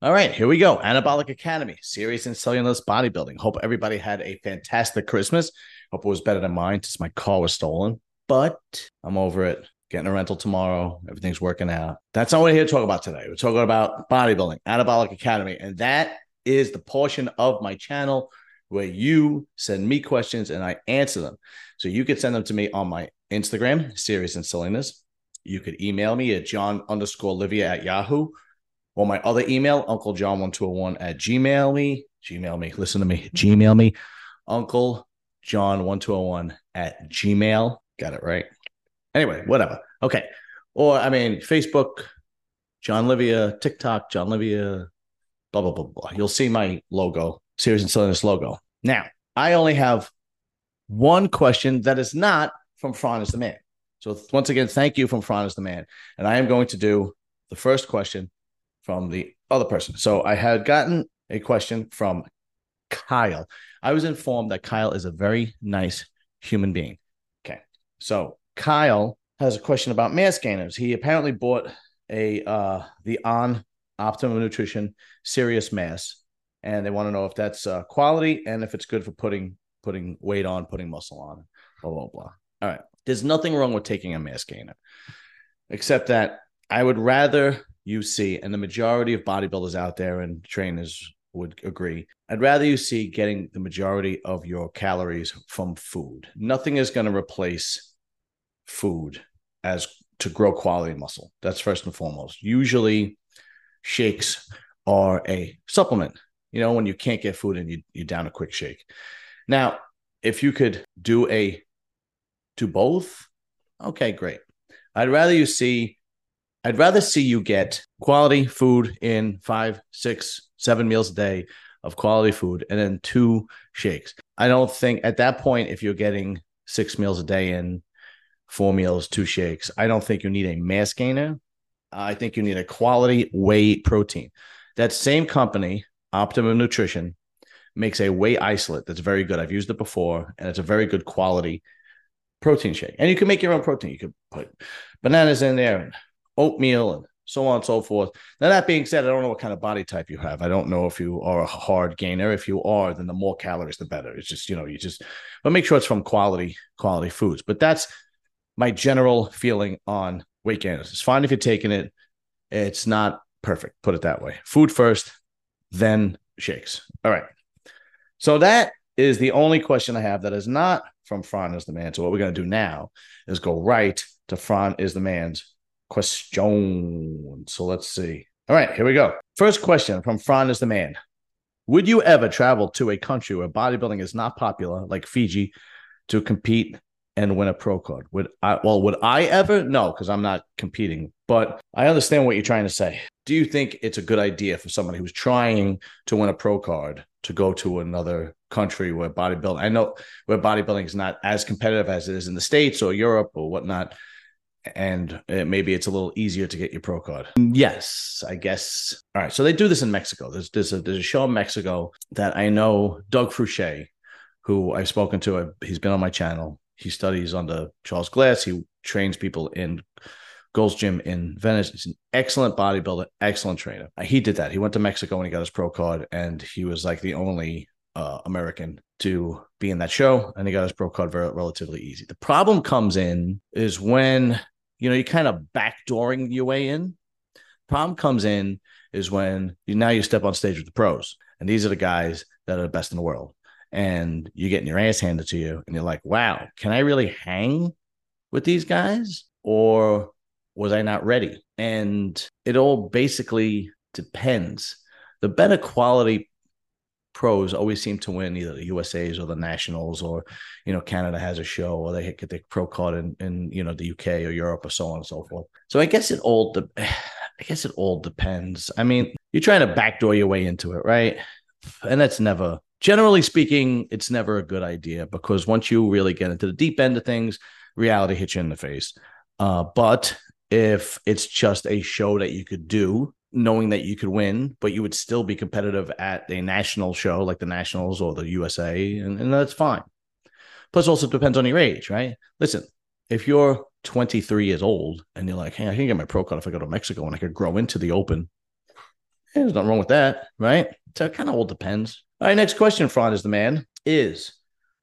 All right, here we go. Anabolic Academy, Serious and Silliness bodybuilding. Hope everybody had a fantastic Christmas. Hope it was better than mine since my car was stolen, but I'm over it. Getting a rental tomorrow. Everything's working out. That's not what we're here to talk about today. We're talking about bodybuilding, Anabolic Academy. And that is the portion of my channel where you send me questions and I answer them. So you could send them to me on my Instagram, Serious and Silliness. You could email me at John underscore Livia at Yahoo or my other email, Uncle John 1201 at Gmail me. Gmail me. Listen to me. Gmail me. Uncle John 1201 at Gmail. Got it right. Anyway, whatever. Okay. Or I mean, Facebook, John Livia, TikTok, John Livia, blah, blah, blah, blah. You'll see my logo, Serious and Silliness logo. Now, I only have one question that is not from Fran is the man. So once again, thank you from Fran is the man. And I am going to do the first question from the other person. So I had gotten a question from Kyle. I was informed that Kyle is a very nice human being. Okay. So Kyle has a question about mass gainers. He apparently bought a uh the on optimum nutrition serious mass and they want to know if that's uh, quality and if it's good for putting putting weight on, putting muscle on, blah blah blah. All right. There's nothing wrong with taking a mass gainer, except that I would rather you see, and the majority of bodybuilders out there and trainers would agree. I'd rather you see getting the majority of your calories from food. Nothing is going to replace food as to grow quality muscle. That's first and foremost. Usually, shakes are a supplement. You know, when you can't get food and you you down a quick shake. Now, if you could do a do both, okay, great. I'd rather you see I'd rather see you get quality food in five, six, seven meals a day of quality food and then two shakes. I don't think at that point, if you're getting six meals a day and four meals, two shakes, I don't think you need a mass gainer. I think you need a quality whey protein. That same company, Optimum Nutrition, makes a whey isolate that's very good. I've used it before and it's a very good quality protein shake. And you can make your own protein. You could put bananas in there and oatmeal and so on and so forth. Now, that being said, I don't know what kind of body type you have. I don't know if you are a hard gainer. If you are, then the more calories, the better. It's just, you know, you just, but make sure it's from quality, quality foods. But that's my general feeling on weight gainers. It's fine if you're taking it. It's not perfect. Put it that way. Food first, then shakes. All right. So that is the only question I have that is not from Fran is the man. So what we're going to do now is go right to Fran is the man's question. So let's see. All right, here we go. First question from Fran is the man. Would you ever travel to a country where bodybuilding is not popular, like Fiji, to compete and win a pro card? Would I well, would I ever? No, because I'm not competing. But I understand what you're trying to say. Do you think it's a good idea for somebody who's trying to win a pro card to go to another country where bodybuilding I know where bodybuilding is not as competitive as it is in the States or Europe or whatnot? And uh, maybe it's a little easier to get your pro card. Yes, I guess. All right, so they do this in Mexico. There's there's a, there's a show in Mexico that I know Doug Frouchet, who I've spoken to. He's been on my channel. He studies under Charles Glass. He trains people in Gold's Gym in Venice. He's an excellent bodybuilder, excellent trainer. He did that. He went to Mexico when he got his pro card, and he was like the only uh, American to be in that show, and he got his pro card very relatively easy. The problem comes in is when you know, you're kind of backdooring your way in. Problem comes in is when you now you step on stage with the pros, and these are the guys that are the best in the world, and you're getting your ass handed to you, and you're like, wow, can I really hang with these guys, or was I not ready? And it all basically depends. The better quality pros always seem to win either the USA's or the Nationals or you know Canada has a show or they get the pro card in, in you know the UK or Europe or so on and so forth. So I guess it all de- I guess it all depends. I mean, you're trying to backdoor your way into it, right? And that's never generally speaking, it's never a good idea because once you really get into the deep end of things, reality hits you in the face. Uh, but if it's just a show that you could do knowing that you could win, but you would still be competitive at a national show like the Nationals or the USA, and, and that's fine. Plus, also depends on your age, right? Listen, if you're 23 years old and you're like, hey, I can get my pro card if I go to Mexico and I could grow into the open, Yeah, there's nothing wrong with that, right? So it kind of all depends. All right, next question, Fran is the man, is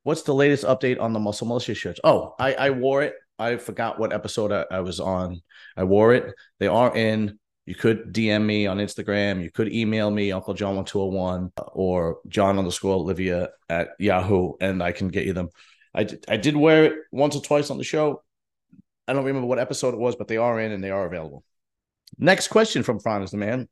what's the latest update on the Muscle Militia shirts? Oh, I, I wore it. I forgot what episode I, I was on. I wore it. They are in. You could DM me on Instagram. You could email me, Uncle John one two zero one or John underscore Olivia at Yahoo, and I can get you them. I did, I did wear it once or twice on the show. I don't remember what episode it was, but they are in and they are available. Next question from Fran is the man.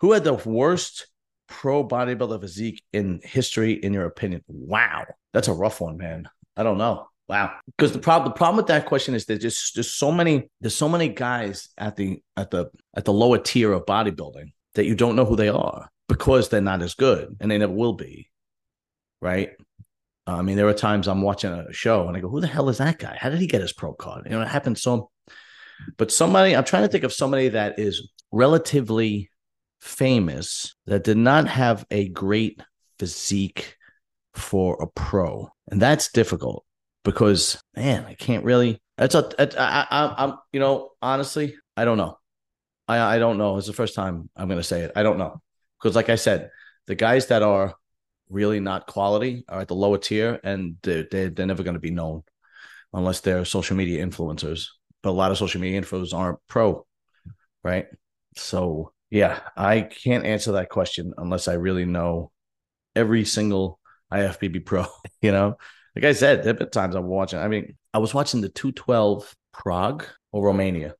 Who had the worst pro bodybuilder physique in history, in your opinion? Wow, that's a rough one, man. I don't know. Wow, because the problem the problem with that question is there's just there's so many there's so many guys at the at the at the lower tier of bodybuilding that you don't know who they are because they're not as good and they never will be, right? Uh, I mean, there are times I'm watching a show and I go, "Who the hell is that guy? How did he get his pro card?" You know, it happens so. But somebody, I'm trying to think of somebody that is relatively famous that did not have a great physique for a pro, and that's difficult because man, I can't really. That's a. I, I, I'm. You know, honestly, I don't know. I I don't know. It's the first time I'm going to say it. I don't know because, like I said, the guys that are really not quality are at the lower tier, and they're they're, they're never going to be known unless they're social media influencers. But a lot of social media influencers aren't pro, right? So yeah, I can't answer that question unless I really know every single IFBB pro. You know, like I said, there have been times I'm watching. I mean, I was watching the 212 Prague or Romania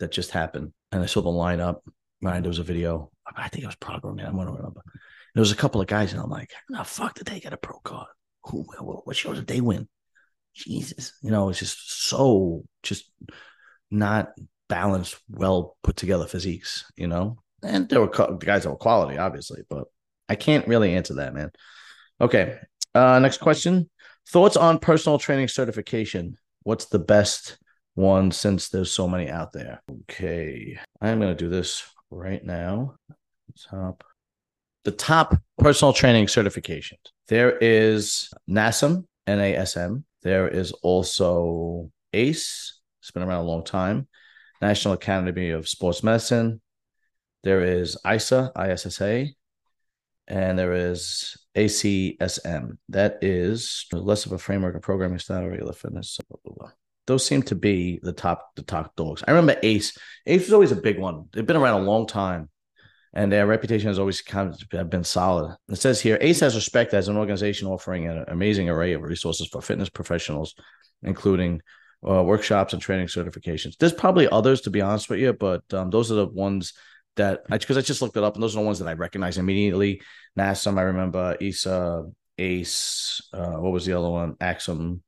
that just happened, and I saw the lineup. Right, there was a video. I think it was Prague or Romania. I don't remember. There was a couple of guys, and I'm like, how the fuck did they get a pro card? Who? What show did they win? Jesus, you know, it's just so just not balanced, well put together physiques, you know. And there were co- guys that were quality, obviously, but I can't really answer that, man. Okay, uh, next question. Thoughts on personal training certification? What's the best one since there's so many out there? Okay, I'm going to do this right now. Top the top personal training certifications. There is NASM, NASM. There is also ACE. It's been around a long time. National Academy of Sports Medicine. There is ISA, ISSA, and there is ACSM. That is less of a framework of programming style, regular fitness. Blah, blah, blah. Those seem to be the top the top dogs. I remember ACE. ACE was always a big one. They've been around a long time, and their reputation has always kind of been solid. It says here, ACE has respect as an organization offering an amazing array of resources for fitness professionals, including uh, workshops and training certifications. There's probably others, to be honest with you, but um, those are the ones that because I, I, just looked it up, and those are the ones that I recognize immediately. NASM, I remember ISA, ACE, uh, what was the other one? Axum.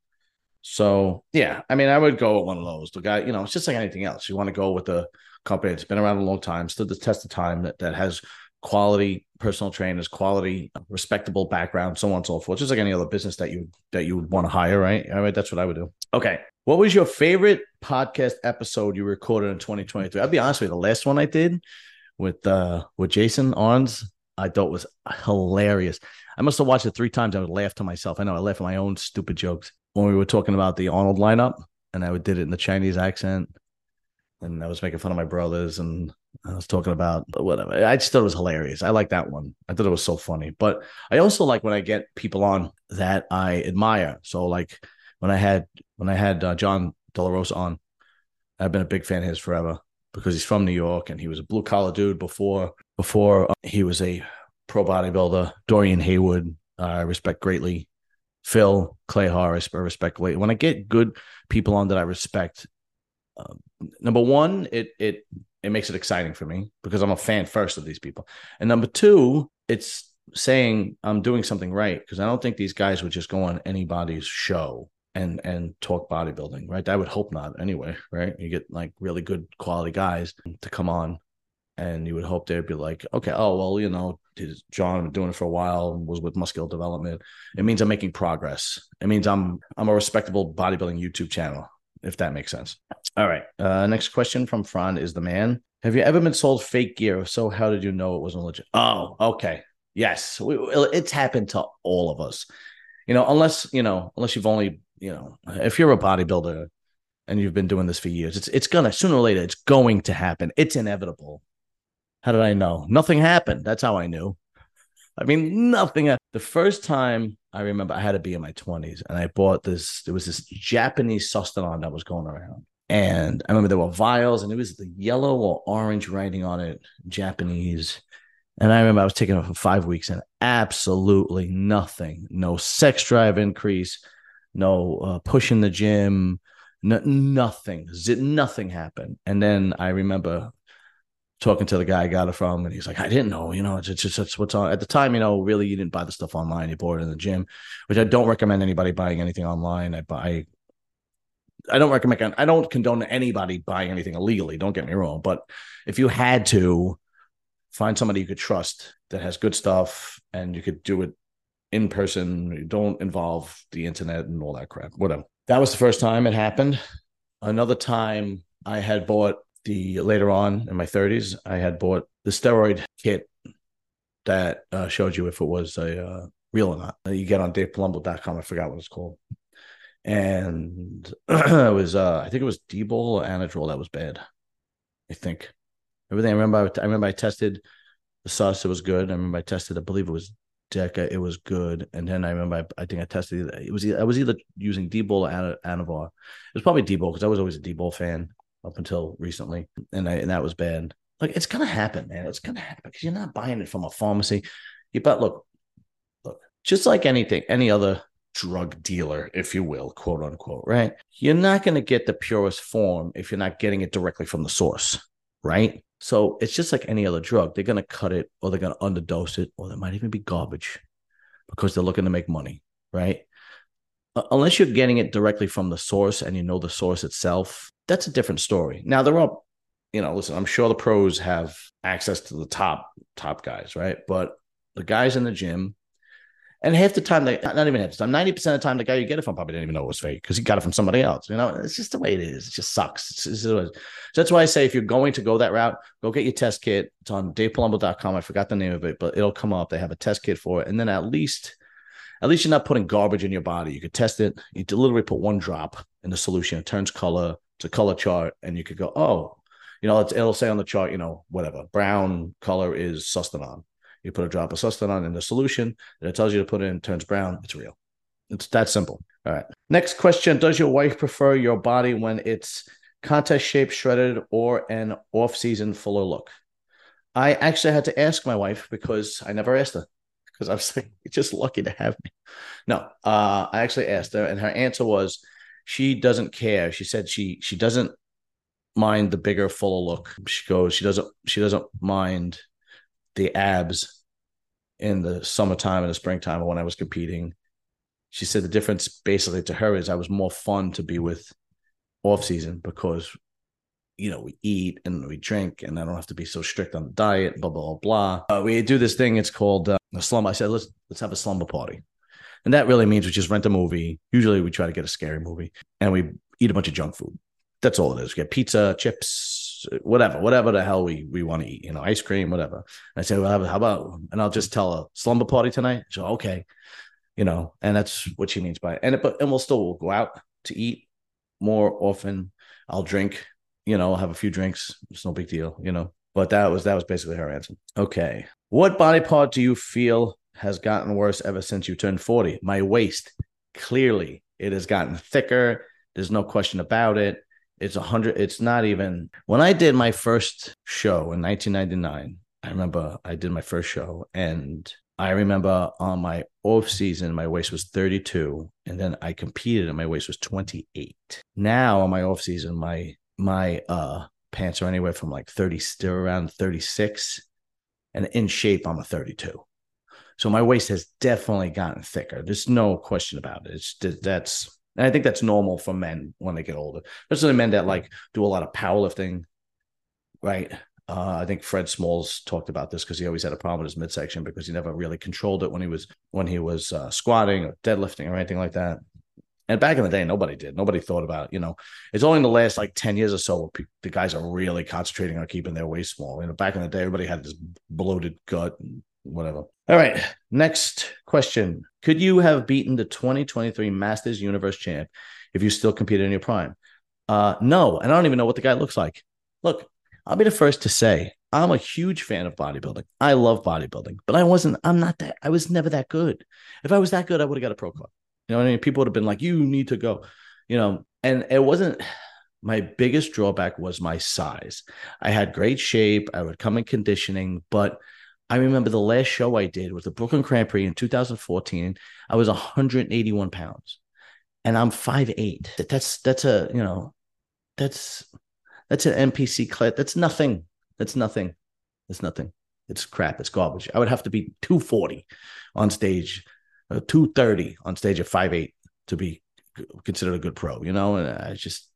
So yeah, I mean, I would go with one of those. The guy, you know, it's just like anything else. You want to go with a company that's been around a long time, stood the test of time, that that has quality personal trainers, quality, respectable background, so on and so forth. Just like any other business that you that you would want to hire, right? All right, that's what I would do. Okay. What was your favorite podcast episode you recorded in 2023? I'll be honest with you, the last one I did with uh with Jason Arntz, I thought was hilarious. I must have watched it three times. I would laugh to myself. I know I laugh at my own stupid jokes when we were talking about the Arnold lineup, and I did it in the Chinese accent, and I was making fun of my brothers, and I was talking about whatever. I just thought it was hilarious. I like that one. I thought it was so funny. But I also like when I get people on that I admire. So like when I had when I had uh, John De La Rosa on, I've been a big fan of his forever because he's from New York and he was a blue collar dude before before uh, he was a pro bodybuilder. Dorian Haywood, uh, I respect greatly. Phil Clahar, I respect greatly. When I get good people on that I respect, uh, number one, it it it makes it exciting for me because I'm a fan first of these people, and number two, it's saying I'm doing something right because I don't think these guys would just go on anybody's show and and talk bodybuilding, right? I would hope not anyway, right? You get like really good quality guys to come on and you would hope they'd be like, okay, oh well, you know, John been doing it for a while, was with muscular development. It means I'm making progress. It means I'm I'm a respectable bodybuilding YouTube channel, if that makes sense. All right. Uh, next question from Fran is the man. Have you ever been sold fake gear? If so, how did you know it wasn't legit? Oh, okay. Yes, we, it's happened to all of us. You know, unless you know, unless you've only you know, if you're a bodybuilder and you've been doing this for years, it's it's gonna sooner or later it's going to happen. It's inevitable. How did I know? Nothing happened. That's how I knew. I mean, nothing. The first time I remember I had to be in my 20s and I bought this, there was this Japanese sustanon that was going around. And I remember there were vials and it was the yellow or orange writing on it, Japanese. And I remember I was taking it for five weeks and absolutely nothing. No sex drive increase, no uh, push in the gym, no, nothing. Nothing happened. And then I remember talking to the guy I got it from, and he's like, I didn't know, you know, it's, it's just it's what's on at the time, you know, really you didn't buy the stuff online, you bought it in the gym, which I don't recommend anybody buying anything online. I buy I don't recommend I don't condone anybody buying anything illegally, don't get me wrong. But if you had to find somebody you could trust that has good stuff and you could do it in person, don't involve the internet and all that crap. Whatever. That was the first time it happened. Another time I had bought the later on in my 30s, I had bought the steroid kit that uh, showed you if it was a uh, real or not. You get on DavePalumbo.com. I forgot what it's called. And it was, uh, I think it was Dbol or Anadrol that was bad. I think everything. I remember, I remember I tested the sauce. It was good. I remember I tested, I believe it was Deca. It was good. And then I remember, I, I think I tested it was, I was either using Dbol or Anavar. It was probably Dbol because I was always a Dbol fan up until recently, and I, and that was bad. Like it's gonna happen, man. It's gonna happen because you're not buying it from a pharmacy. You but look, look, just like anything, any other drug dealer, if you will, quote unquote, right? You're not gonna get the purest form if you're not getting it directly from the source, right? So it's just like any other drug. They're gonna cut it, or they're gonna underdose it, or there might even be garbage because they're looking to make money, right? Uh, unless you're getting it directly from the source and you know the source itself, that's a different story. Now there are, you know, listen, I'm sure the pros have access to the top top guys, right? But the guys in the gym, and half the time they not even half the time, ninety percent of the time, the guy you get it from probably didn't even know it was fake because he got it from somebody else. You know, it's just the way it is. It just sucks. It's, it's, so that's why I say if you're going to go that route, go get your test kit. It's on DavePalumbo.com. I forgot the name of it, but it'll come up. They have a test kit for it, and then at least at least you're not putting garbage in your body. You could test it. You literally put one drop in the solution. It turns color. It's a color chart, and you could go, oh, you know, it'll say on the chart, you know, whatever brown color is sustanon. You put a drop of sustanon in the solution that it tells you to put it in, turns brown. It's real. It's that simple. All right. Next question: Does your wife prefer your body when it's contest shape, shredded, or an off-season fuller look? I actually had to ask my wife because I never asked her because I was like, just lucky to have me. No, uh, I actually asked her, and her answer was she doesn't care. She said she she doesn't mind the bigger, fuller look. She goes, she doesn't she doesn't mind the abs in the summertime and the springtime when I was competing. She said the difference basically to her is I was more fun to be with off season because you know, we eat and we drink, and I don't have to be so strict on the diet, blah blah blah. Uh, we do this thing. It's called uh, a slumber. I said, let's let's have a slumber party, and that really means we just rent a movie. Usually, we try to get a scary movie, and we eat a bunch of junk food. That's all it is. We get pizza, chips, whatever, whatever the hell we we want to eat. You know, ice cream, whatever. And I say, well, how about? And I'll just tell a slumber party tonight. So okay, you know, and that's what she means by it. And but and we'll still we'll go out to eat more often. I'll drink you know, I'll have a few drinks. It's no big deal, you know. But that was that was basically her answer. Okay. What body part do you feel has gotten worse ever since you turned 40? My waist. Clearly, it has gotten thicker. There's no question about it. It's a hundred, it's not even when I did my first show in 1999. I remember I did my first show and I remember on my off season, my waist was 32, and then I competed and my waist was 28. Now on my off season, my my uh pants are anywhere from like 30 still around 36 and in shape i'm a 32 so my waist has definitely gotten thicker there's no question about it it's that's and i think that's normal for men when they get older especially men that like do a lot of powerlifting right uh, I think Fred Smalls talked about this because he always had a problem with his midsection because he never really controlled it when he was when he was uh, squatting or deadlifting or anything like that. And back in the day, nobody did. Nobody thought about, it. you know, it's only in the last like 10 years or so where pe- the guys are really concentrating on keeping their waist small. You know, back in the day, everybody had this bloated gut and whatever. All right. Next question. Could you have beaten the 2023 Masters Universe champ if you still competed in your prime? Uh, no. And I don't even know what the guy looks like. Look, I'll be the first to say I'm a huge fan of bodybuilding. I love bodybuilding, but I wasn't, I'm not that, I was never that good. If I was that good, I would have got a pro card. You know what I mean? People would have been like, you need to go, you know, and it wasn't, my biggest drawback was my size. I had great shape. I would come in conditioning, but I remember the last show I did was the Brooklyn Grand Prix in 2014. I was 181 pounds, and I'm 5'8". That's that's a you know, that's that's an NPC clip. That's nothing. That's nothing. It's nothing. It's crap. It's garbage. I would have to be 240 on stage, uh, 230 on stage at 5'8 to be considered a good pro, you know? And I just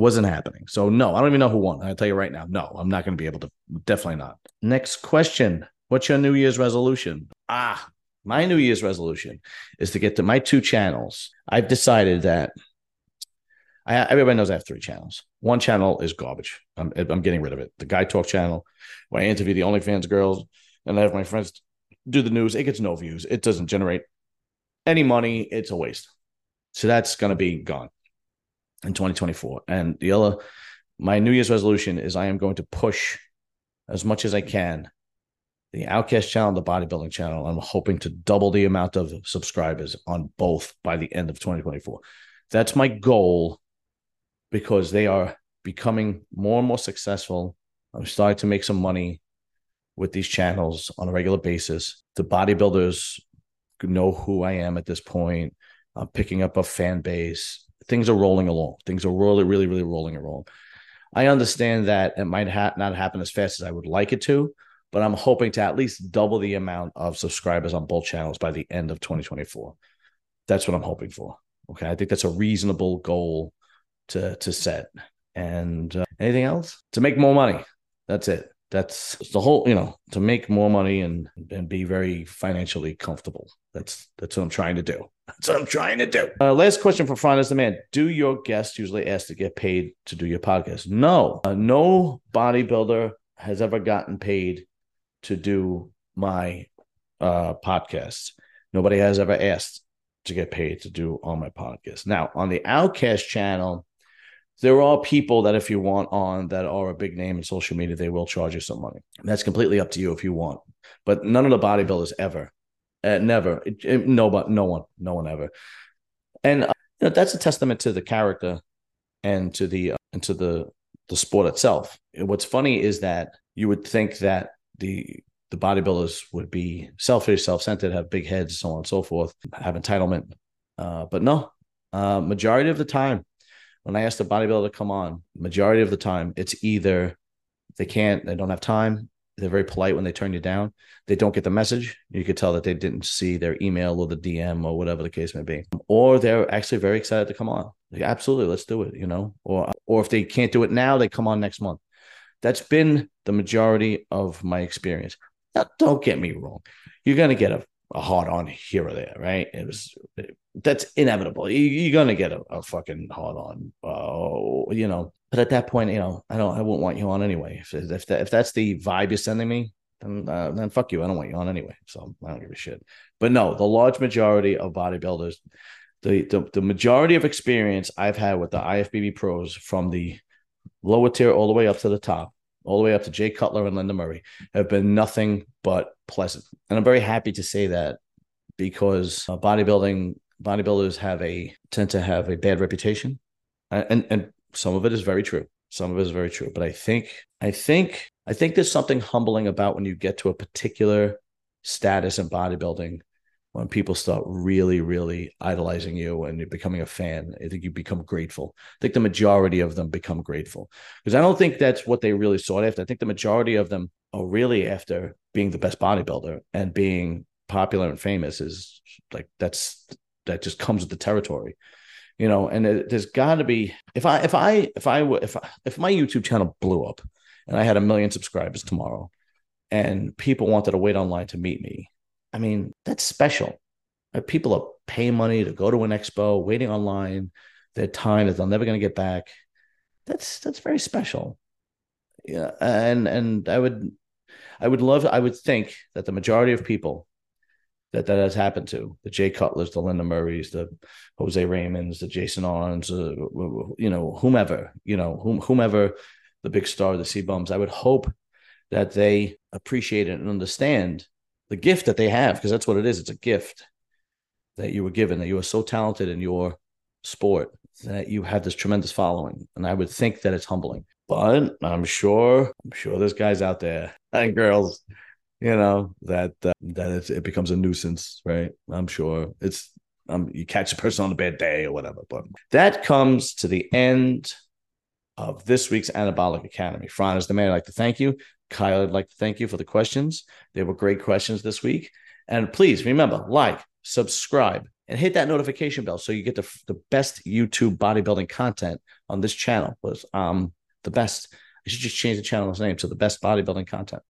wasn't happening. So no, I don't even know who won. I'll tell you right now. No, I'm not going to be able to. Definitely not. Next question. What's your New Year's resolution? Ah, my New Year's resolution is to get to my two channels. I've decided that I, everybody knows I have three channels. One channel is garbage. I'm, I'm getting rid of it. The Guy Talk channel, where I interview the OnlyFans girls and I have my friends do the news. It gets no views. It doesn't generate any money. It's a waste. So that's going to be gone in 2024. And the other, my New Year's resolution is I am going to push as much as I can the Outcast channel, the bodybuilding channel. I'm hoping to double the amount of subscribers on both by the end of 2024. That's my goal because they are becoming more and more successful. I'm starting to make some money with these channels on a regular basis. The bodybuilders know who I am at this point. I'm picking up a fan base. Things are rolling along. Things are really, really, really rolling along. I understand that it might ha- not happen as fast as I would like it to, but I'm hoping to at least double the amount of subscribers on both channels by the end of 2024. That's what I'm hoping for. Okay, I think that's a reasonable goal to to set. And uh, anything else to make more money. That's it. That's the whole, you know, to make more money and and be very financially comfortable. That's that's what I'm trying to do. That's what I'm trying to do. Uh, last question for Fran is the man. Do your guests usually ask to get paid to do your podcast? No, uh, no bodybuilder has ever gotten paid to do my uh, podcasts. Nobody has ever asked to get paid to do all my podcasts. Now on the Outcast channel, there are people that if you want on that are a big name in social media, they will charge you some money. That's completely up to you if you want. But none of the bodybuilders ever, uh, never, it, it, no, but no one, no one ever. And uh, you know, that's a testament to the character and to the uh, and to the the sport itself. What's funny is that you would think that the the bodybuilders would be selfish, self-centered, have big heads, so on and so forth, have entitlement. Uh, but no, uh, majority of the time, when I ask the bodybuilder to come on, majority of the time, it's either they can't, they don't have time, they're very polite when they turn you down, they don't get the message. You could tell that they didn't see their email or the DM or whatever the case may be, or they're actually very excited to come on. Like, absolutely, let's do it, you know, or or if they can't do it now, they come on next month. That's been the majority of my experience. Now, don't get me wrong. You're going to get a, a hard on here or there, right? It was that's inevitable. You, are to get a, a, fucking hard on, uh, you know. But at that point, you know, I don't, I won't want you on anyway. If if, that, if that's the vibe you're sending me, then uh, then fuck you. I don't want you on anyway. So I don't give a shit. But no, the large majority of bodybuilders, the the, the majority of experience I've had with the IFBB pros from the lower tier all the way up to the top all the way up to Jay Cutler and Lenda Murray, have been nothing but pleasant. And I'm very happy to say that because uh, bodybuilding bodybuilders have a tend to have a bad reputation, and and some of it is very true. Some of it is very true. But I think I think I think there's something humbling about when you get to a particular status in bodybuilding when people start really, really idolizing you and you're becoming a fan, I think you become grateful. I think the majority of them become grateful because I don't think that's what they really sought after. I think the majority of them are really after being the best bodybuilder and being popular and famous is like that's that just comes with the territory, you know. And there's got to be if I if I if I if I, if my YouTube channel blew up and I had a million subscribers tomorrow, and people wanted to wait online to meet me I mean, that's special. People are paying money to go to an expo, waiting online, their time that they're never going to get back. That's that's very special. Yeah, and and I would I would love I would think that the majority of people that that has happened to the Jay Cutlers, the Lenda Murrays, the Jose Raymonds, the Jason Arntz, uh, you know, whomever, you know, whom, whomever the big star, the CBums. I would hope that they appreciate it and understand the gift that they have, because that's what it is. It's a gift that you were given, that you are so talented in your sport that you have this tremendous following. And I would think that it's humbling. But I'm sure, I'm sure there's guys out there and girls, you know, that uh, that it becomes a nuisance, right? I'm sure it's um, you catch a person on a bad day or whatever. But that comes to the end of this week's Anabolic Academy. Fran is the man. I'd like to thank you. Kyle, I'd like to thank you for the questions. They were great questions this week. And please remember, like, subscribe, and hit that notification bell so you get the, the best YouTube bodybuilding content on this channel. Was um the best. I should just change the channel's name to the best bodybuilding content.